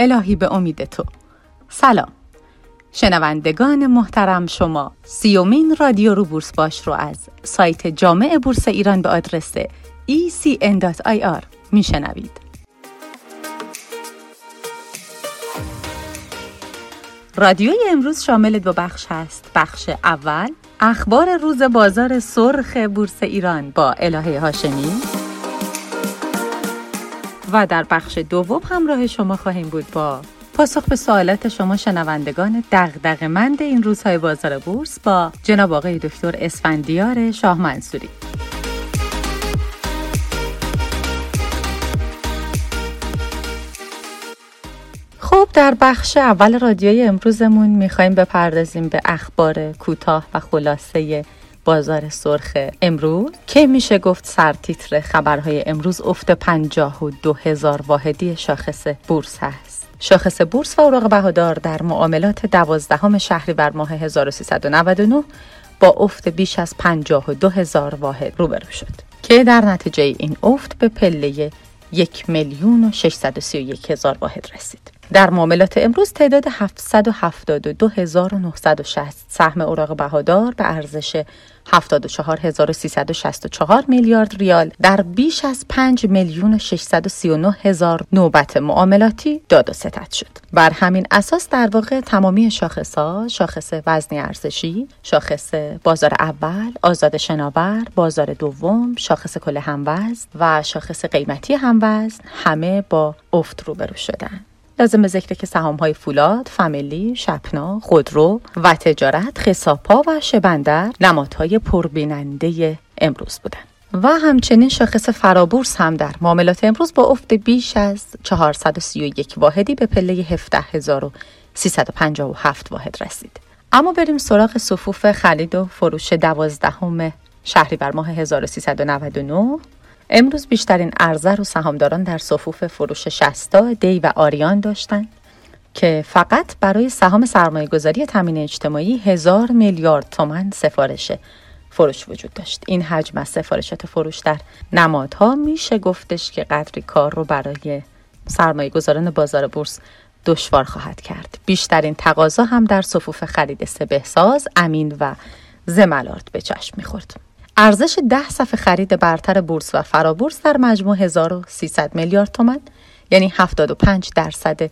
الهی به امید تو. سلام. شنوندگان محترم شما سیومین رادیو رو بورس باش رو از سایت جامع بورس ایران به آدرس ecn.ir میشنوید. رادیوی امروز شامل دو بخش هست. بخش اول اخبار روز بازار سرخ بورس ایران با الهه هاشمی. و در بخش دوم همراه شما خواهیم بود با پاسخ به سوالات شما شنوندگان دغدغه‌مند این روزهای بازار بورس با جناب آقای دکتر اسفندیار شاه منصوری. خب در بخش اول رادیوی امروزمون می‌خوایم بپردازیم به اخبار کوتاه و خلاصه بازار سرخ امروز. که میشه گفت سرتیتر خبرهای امروز افت 52 هزار واحدی شاخص بورس هست؟ شاخص بورس و اوراق بهادار در معاملات دوازدهم شهریور ماه 1399 با افت بیش از 52 هزار واحد روبرو شد. که در نتیجه این افت به پله یک میلیون و 631 هزار واحد رسید. در معاملات امروز تعداد 772960 سهم اوراق بهادار به ارزش 74364 میلیارد ریال در بیش از 5 میلیون 639 هزار نوبت معاملاتی داد و ستد شد. بر همین اساس در واقع تمامی شاخص ها، شاخص وزنی ارزشی، شاخص بازار اول، آزاد شناور، بازار دوم، شاخص کل هموزن و شاخص قیمتی هموزن همه با افت روبرو شدند. لازم به ذکر که سهام های فولاد، فامیلی، شپنا، خودرو و تجارت، خساپا و شبندر نمادهای پربیننده امروز بودند. و همچنین شاخص فرابورس هم در معاملات امروز با افت بیش از 431 واحدی به پله 17357 واحد رسید. اما بریم سراغ صفوف خرید و فروش دوازدهم شهریور ماه 1399 امروز بیشترین ارزه رو سهامداران در صفوف فروش شستا، دی و آریان داشتند که فقط برای سهام سرمایه گذاری تامین اجتماعی هزار میلیارد تومن سفارش فروش وجود داشت. این حجم از سفارشات فروش در نمادها میشه گفتش که قدری کار رو برای سرمایه گذاران بازار بورس دشوار خواهد کرد. بیشترین تقاضا هم در صفوف خرید سبهساز، امین و زملارد به چشم می‌خورد. ارزش ده صفحه خرید برتر بورس و فرابورس در مجموع 1300 میلیارد تومن یعنی 75 درصد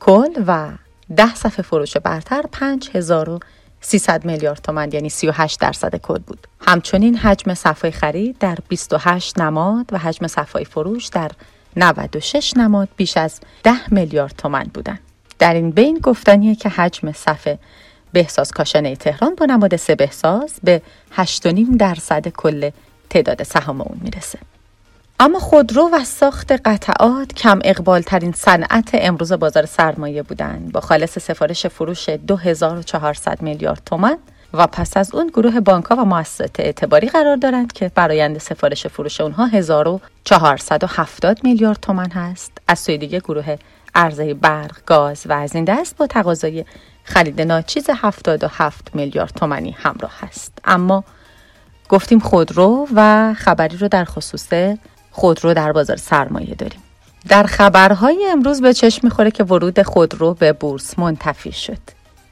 کل و ده صفحه فروش برتر 5300 میلیارد تومن یعنی 38 درصد کل بود. همچنین حجم صفحه خرید در 28 نماد و حجم صفحه فروش در 96 نماد بیش از 10 میلیارد تومن بودند. در این بین گفتنیه که حجم صفحه بهساز کاشانه تهران با نماد سه بهساز به 8.5 درصد کل تعداد سهام اون می‌رسه. اما خودرو و ساخت قطعات کم اقبال ترین صنعت امروز بازار سرمایه بودند با خالص سفارش فروش 2400 میلیارد تومن و پس از اون گروه بانکها و مؤسسات اعتباری قرار دارند که برایند سفارش فروش اونها 1470 میلیارد تومن هست از سوی دیگه گروه عرضه برق، گاز و از این دست با تقاضای خرید ناچیز 77 میلیارد تومانی همراه هست اما گفتیم خودرو و خبری رو در خصوص خودرو در بازار سرمایه داریم. در خبرهای امروز به چشم می‌خوره که ورود خودرو به بورس منتفی شد.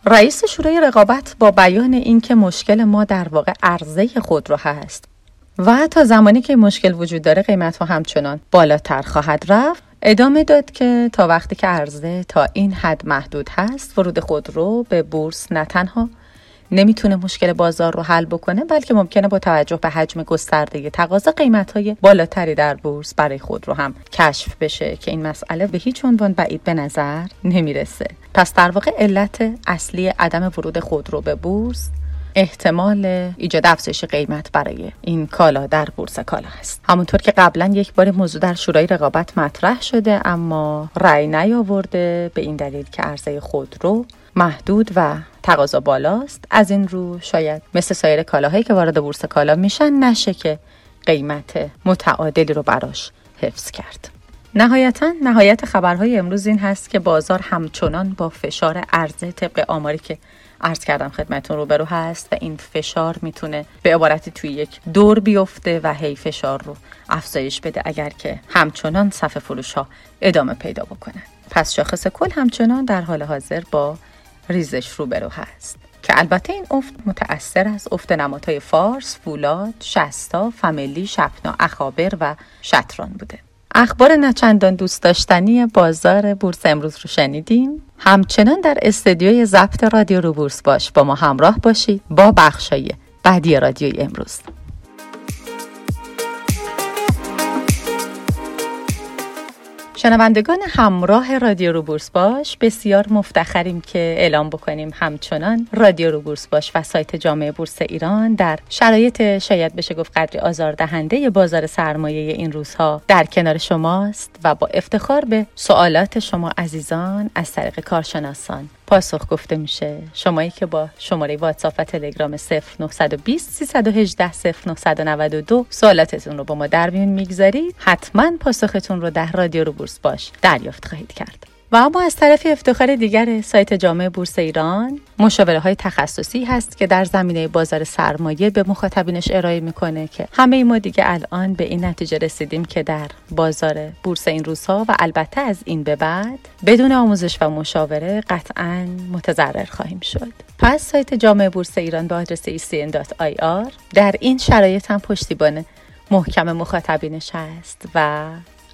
رئیس شورای رقابت با بیان اینکه مشکل ما در واقع عرضه خودرو هست و تا زمانی که مشکل وجود داره قیمت ها همچنان بالاتر خواهد رفت ادامه داد که تا وقتی که عرضه تا این حد محدود هست ورود خودرو به بورس نه تنها نمی‌تونه مشکل بازار رو حل بکنه بلکه ممکنه با توجه به حجم گسترده تقاضا قیمت های بالاتری در بورس برای خود رو هم کشف بشه که این مسئله به هیچ عنوان بعید به نظر نمی‌رسه. پس در واقع علت اصلی عدم ورود خودرو به بورس احتمال ایجاد افزایش قیمت برای این کالا در بورس کالا هست. همونطور که قبلا یک بار موضوع در شورای رقابت مطرح شده اما رأی نیاورده به این دلیل که عرضه خودرو محدود و تقاضا بالاست. از این رو شاید مثل سایر کالاهایی که وارد بورس کالا میشن نشه که قیمت متعادلی رو براش حفظ کرد. نهایتا نهایت خبرهای امروز این هست که بازار همچنان با فشار عرضه طبق آماری که عرض کردم خدمتون روبرو هست و این فشار می‌تونه به عبارتی توی یک دور بیفته و هی فشار رو افزایش بده اگر که همچنان صف فروش ها ادامه پیدا بکنه پس شاخص کل همچنان در حال حاضر با ریزش روبرو هست که البته این افت متأثر از افت نمادهای فارس، فولاد، شستا، فامیلی، شپنا، اخابر و شطران بوده. اخبار نچندان دوست داشتنی بازار بورس امروز رو شنیدیم. همچنان در استدیوی ضبط رادیو رو بورس باش با ما همراه باشید با بخشای بعدی رادیوی امروز. شنوندگان همراه رادیو رو بورس باش بسیار مفتخریم که اعلام بکنیم همچنان رادیو رو بورس باش و سایت جامعه بورس ایران در شرایط شاید بشه گفت قدری آزاردهنده بازار سرمایه این روزها در کنار شماست و با افتخار به سوالات شما عزیزان از طریق کارشناسان پاسخ گفته میشه. شمایی که با شماره واتساپ و تلگرام 0920 318 0992 سوالاتتون رو با ما در میون می‌گذارید. حتما پاسختون رو در رادیو رو بورس باش. دریافت خواهید کرد. و اما از طرف افتخار دیگر سایت جامعه بورس ایران مشاوره های تخصصی هست که در زمینه بازار سرمایه به مخاطبینش ارائه می‌کنه که همه ما دیگه الان به این نتیجه رسیدیم که در بازار بورس این روزها و البته از این به بعد بدون آموزش و مشاوره قطعا متضرر خواهیم شد. پس سایت جامعه بورس ایران به آدرس ecn.ir در این شرایط هم پشتیبان محکم مخاطبینش هست و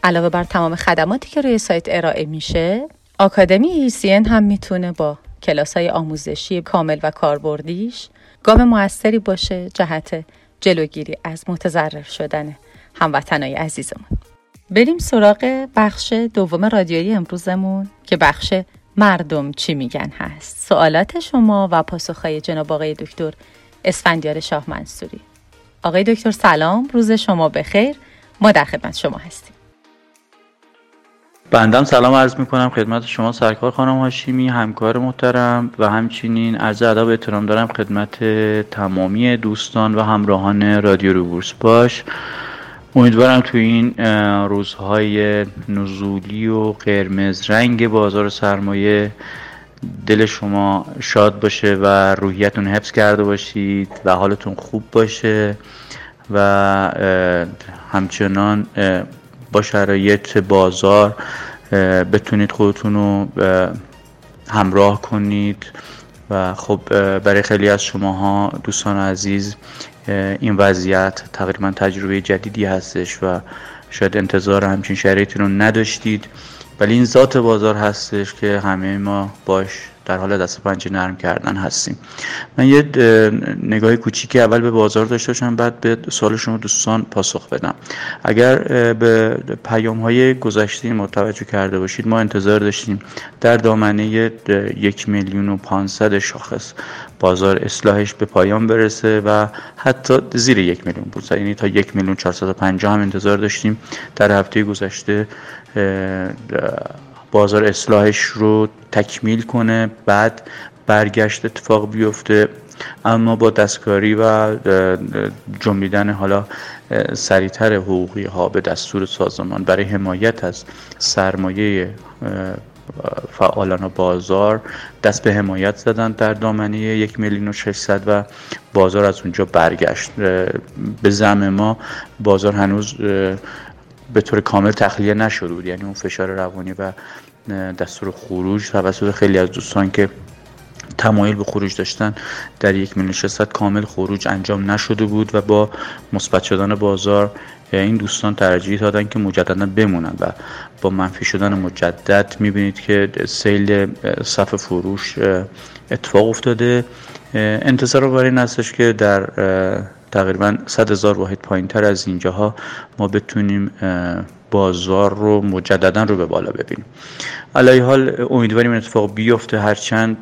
علاوه بر تمام خدماتی که روی سایت ارائه میشه آکادمی ECN هم می‌تونه با کلاس های آموزشی کامل و کاربردیش گام موثری باشه جهت جلوگیری از متضرر شدن هموطنای عزیزمون. بریم سراغ بخش دوم رادیویی امروزمون که بخش مردم چی میگن هست. سوالات شما و پاسخهای جناب آقای دکتر اسفندیار شاه منصوری. آقای دکتر سلام. روز شما بخیر. ما در خدمت شما هستیم. بندم سلام عرض می کنم خدمت شما سرکار خانم هاشیمی همکار محترم و همچنین عرض ادب احترام دارم خدمت تمامی دوستان و همراهان رادیو رو بورس باش. امیدوارم تو این روزهای نزولی و قرمز رنگ بازار سرمایه دل شما شاد باشه و روحیتون حفظ کرده باشید و حالتون خوب باشه و همچنان با شرایط بازار بتونید خودتون رو همراه کنید و خب برای خیلی از شماها دوستان عزیز این وضعیت تقریبا تجربه جدیدی هستش و شاید انتظار همچین شرایطی رو نداشتید. ولی این ذات بازار هستش که همه ما باش در حال دست پنجه نرم کردن هستیم. من یه نگاه کوچیکی اول به بازار داشته باشم بعد به سوال شما دوستان پاسخ بدم. اگر به پیام های گذشته ما توجه کرده باشید ما انتظار داشتیم در دامنه یک میلیون و پانصد شاخص بازار اصلاحش به پایان برسه و حتی زیر یک میلیون بود. یعنی تا یک میلیون چهارصد هم انتظار داشتیم. در هفته گذشته بازار اصلاحش رو تکمیل کنه بعد برگشت اتفاق بیفته. اما با دستکاری و جنبیدن حالا سریعتر حقوقی ها به دستور سازمان برای حمایت از سرمایه فعالان بازار دست به حمایت زدن در دامنه یک میلیون و ششصد و بازار از اونجا برگشت. به زم ما بازار هنوز به طور کامل تخلیه نشده بود. یعنی اون فشار روانی و دستور خروج توسط خیلی از دوستان که تمایل به خروج داشتن در یک میلیون کامل خروج انجام نشده بود و با مثبت شدن بازار این دوستان ترجیح دادن که مجددا بمونن و با منفی شدن مجدد می‌بینید که سیل صف فروش اتفاق افتاده. انتظار برای این که در تقریبا 100 هزار واحد پایین تر از اینجاها ما بتونیم بازار رو مجددا رو به بالا ببینیم. علی حال امیدواریم این اتفاق بیفته. هرچند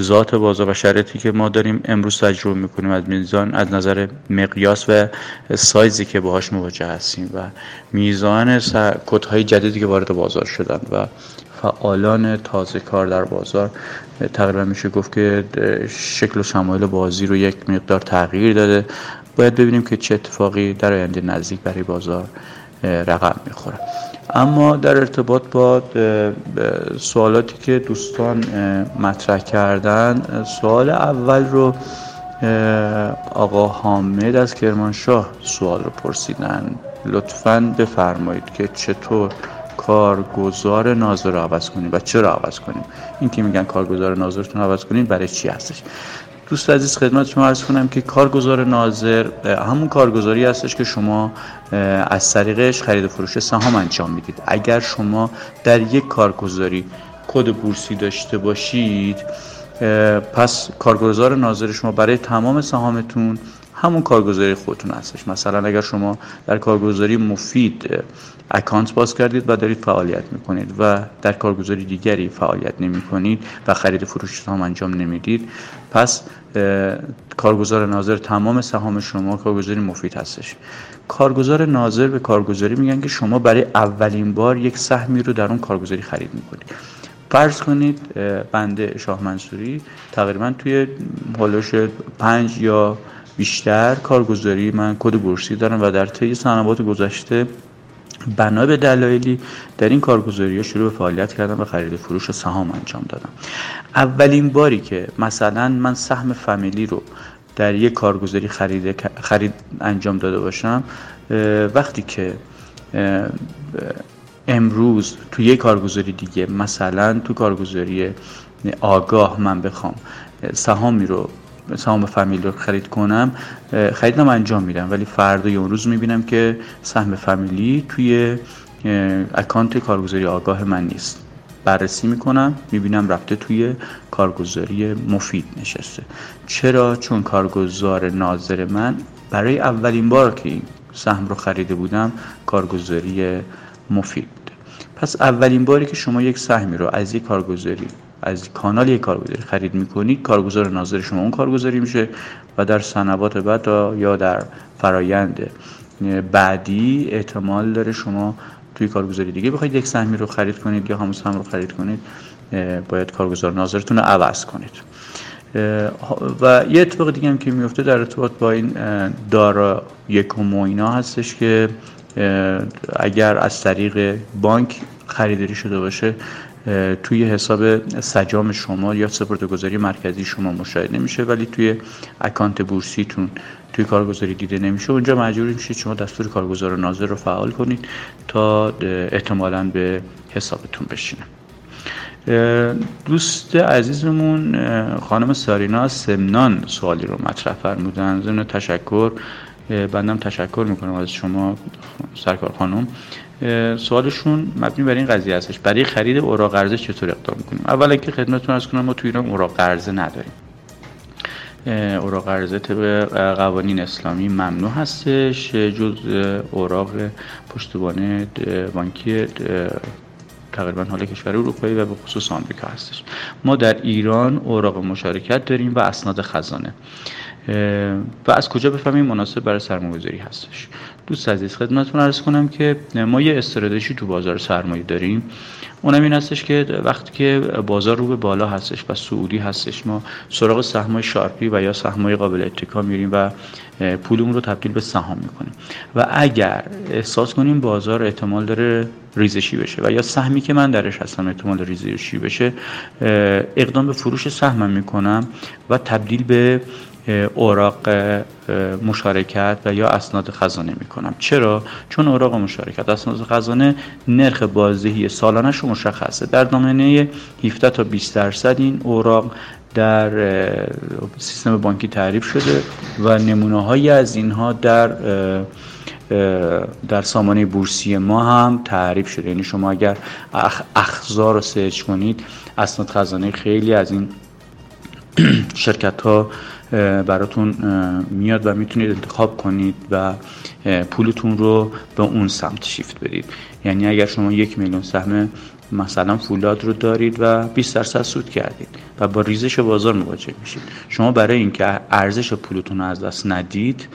ذات بازار و شرایطی که ما داریم امروز تجربه می‌کنیم از میزان از نظر مقیاس و سایزی که باهاش مواجه هستیم و میزان کدهای جدیدی که وارد بازار شدن و فعالان تازه کار در بازار تقریبا میشه گفت که شکل و شمایل بازی رو یک مقدار تغییر داده. باید ببینیم که چه اتفاقی در آینده نزدیک برای بازار رقم می‌خوره. اما در ارتباط با سوالاتی که دوستان مطرح کردن سوال اول رو آقا حامد از کرمانشاه سوال رو پرسیدن. لطفا بفرمایید که چطور کارگزار ناظر رو عوض کنیم و چرا عوض کنیم؟ این که میگن کارگزار ناظرتون عوض کنیم برای چی هستش؟ دوست عزیز خدمت شما عرض کنم که کارگزار ناظر همون کارگزاری هستش که شما از طریقش خرید و فروش سهام انجام می‌دید. اگر شما در یک کارگزاری کد بورسی داشته باشید پس کارگزار ناظر شما برای تمام سهامتون همون کارگزاری خودتون هستش. مثلا اگر شما در کارگزاری مفید اکانت باز کردید و دارید فعالیت می‌کنید و در کارگزاری دیگری فعالیت نمی کنید و خرید فروش هم انجام نمی‌دید پس کارگزار ناظر تمام سهام شما کارگزاری مفید هستش. کارگزار ناظر به کارگزاری میگن که شما برای اولین بار یک سهمی رو در اون کارگزاری خرید می‌کنید. فرض کنید بنده شاه منصوری تقریبا توی حالش پنج یا بیشتر کارگزاری من کد بورسی دارم و در طی سنوات گذشته بنا به دلایلی در این کارگزاری ها شروع به فعالیت کردم و خرید فروش سهام انجام دادم. اولین باری که مثلا من سهم فامیلی رو در یک کارگزاری خرید, خرید انجام داده باشم وقتی که امروز تو یک کارگزاری دیگه مثلا تو کارگزاری آگاه من بخوام سهامی رو سهام فامیلی رو خرید کنم خریدم انجام میدم. ولی فردا یا اون روز می‌بینم که سهم فامیلی توی اکانت کارگزاری آگاه من نیست. بررسی می‌کنم می‌بینم رفته توی کارگزاری مفید نشسته. چرا؟ چون کارگزار ناظر من برای اولین بار که این سهم رو خریده بودم کارگزاری مفید پس اولین باری که شما یک سهمی رو از یک کارگزاری از کانال یک کارگزاری خرید می‌کنید کارگزار ناظر شما اون کارگزاری میشه و در سنوات بعد یا در فرایند بعدی احتمال داره شما توی کارگزاری دیگه بخواید یک سهمی رو خرید کنید یا همون سهم رو خرید کنید باید کارگزار ناظرتون رو عوض کنید. و یه اتفاق دیگه هم که میفته در ارتباط با این دارا یک و اینا هستش که اگر از طریق بانک خریداری شده باشه توی حساب سجام شما یا گذاری مرکزی شما مشاهده نمیشه ولی توی اکانت بورسیتون توی کارگزاری دیده نمیشه. اونجا مجبور میشید شما دستور کارگزار ناظر رو فعال کنید تا احتمالا به حسابتون بشینه. دوست عزیزمون خانم سارینا سمنان سوالی رو مطرح فرمودن. ضمن تشکر بندم تشکر می‌کنم از شما سرکار خانم. سوالشون مبنی بر این قضیه هستش. برای خرید اوراق قرضه چطور اقدام می‌کنیم؟ اولا که خدمتتون از کنم ما تو ایران اوراق قرضه نداریم. اوراق قرضه طبق قوانین اسلامی ممنوع هستش جز اوراق پشتوانه بانکی تقریبا حال کشور اروپایی و به خصوص آمریکا هستش. ما در ایران اوراق مشارکت داریم و اسناد خزانه. و از کجا بفهمیم؟ مناسب برای سرمایه‌گذاری هستش. دوست عزیز خدمتتون عرض کنم که ما یه استراتژی تو بازار سرمایه داریم. اونم این هستش که وقتی که بازار رو به بالا هستش و سعودی هستش ما سراغ سهمای شارپی و یا سهمای قابل اتکا میریم و پولمون رو تبدیل به سهام می‌کنیم. و اگر احساس کنیم بازار احتمال داره ریزشی بشه و یا سهمی که من درش هستم احتمال ریزشی بشه اقدام به فروش سهمم می‌کنم و تبدیل به اوراق مشارکت و یا اسناد خزانه می‌کنم. چرا؟ چون اوراق مشارکت اسناد خزانه نرخ بازدهی سالانش رو مشخصه. در دامنه 17 تا 20 درصد این اوراق در سیستم بانکی تعریف شده و نمونه هایی از اینها در در سامانه بورسی ما هم تعریف شده. یعنی شما اگر اخزار رو سرچ کنید اسناد خزانه خیلی از این شرکت ها براتون میاد و می‌تونید انتخاب کنید و پولتون رو به اون سمت شیفت بدید. یعنی اگر شما یک میلیون سهم مثلا فولاد رو دارید و 20 درصد سود کردید و با ریزش بازار مواجه میشید. شما برای اینکه ارزش پولتون رو از دست ندید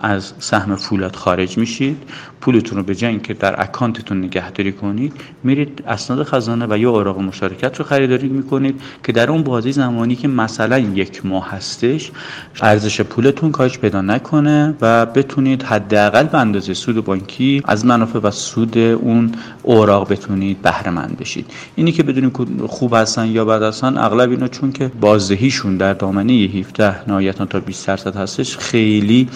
از سهم فولاد خارج میشید. پولتون رو به جای اینکه در اکانتتون نگهداری کنید میرید اسناد خزانه و یا اوراق مشارکت رو خریداری می‌کنید که در اون بازی زمانی که مثلا یک ماه هستش ارزش پولتون کاهش پیدا نکنه و بتونید حداقل به اندازه سود بانکی از منافع و سود اون اوراق بتونید بهره مند بشید. اینی که بدونید خوب هستن یا بد هستن اغلب اینا چون که بازدهیشون در دامنه 17 نهایتا تا 20 درصد هستش خیلی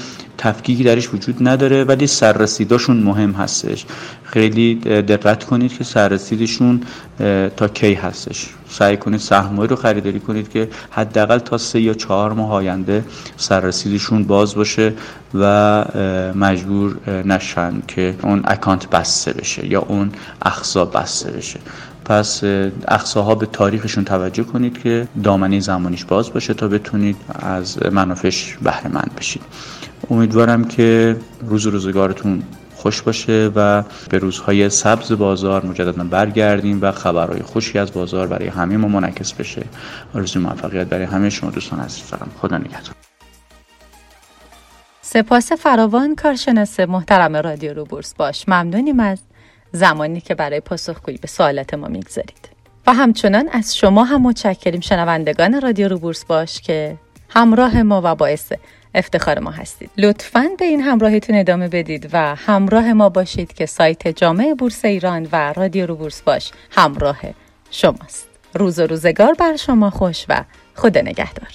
تفکیکی درش وجود نداره ولی سررسیداشون مهم هستش. خیلی دقت کنید که سررسیدشون تا کی هستش. سعی کنید سهمایی رو خریداری کنید که حداقل تا سه یا چهار ماه آینده سررسیدشون باز باشه و مجبور نشن که اون اکانت بسته بشه یا اون اخصا بسته بشه. پس اقصاها به تاریخشون توجه کنید که دامنه زمانیش باز باشه تا بتونید از منافش بهره مند بشید. امیدوارم که روز روزگارتون خوش باشه و به روزهای سبز بازار مجددا برگردیم و خبرهای خوشی از بازار برای همه ما منعکس بشه. آرزوی موفقیت برای همه شما دوستان عزیز دارم. خدا نگهدار. سپاس فراوان کارشناس محترم رادیو رو بورس باش. ممنونیم از زمانی که برای پاسخگویی به سوالات ما می‌گذارید. و همچنان از شما هم متشکریم شنوندگان رادیو رو بورس باش که همراه ما و باعث افتخار ما هستید. لطفا به این همراهیتون ادامه بدید و همراه ما باشید که سایت جامعه بورس ایران و رادیو رو بورس باش همراه شماست. روز و روزگار بر شما خوش و خدا نگهدار.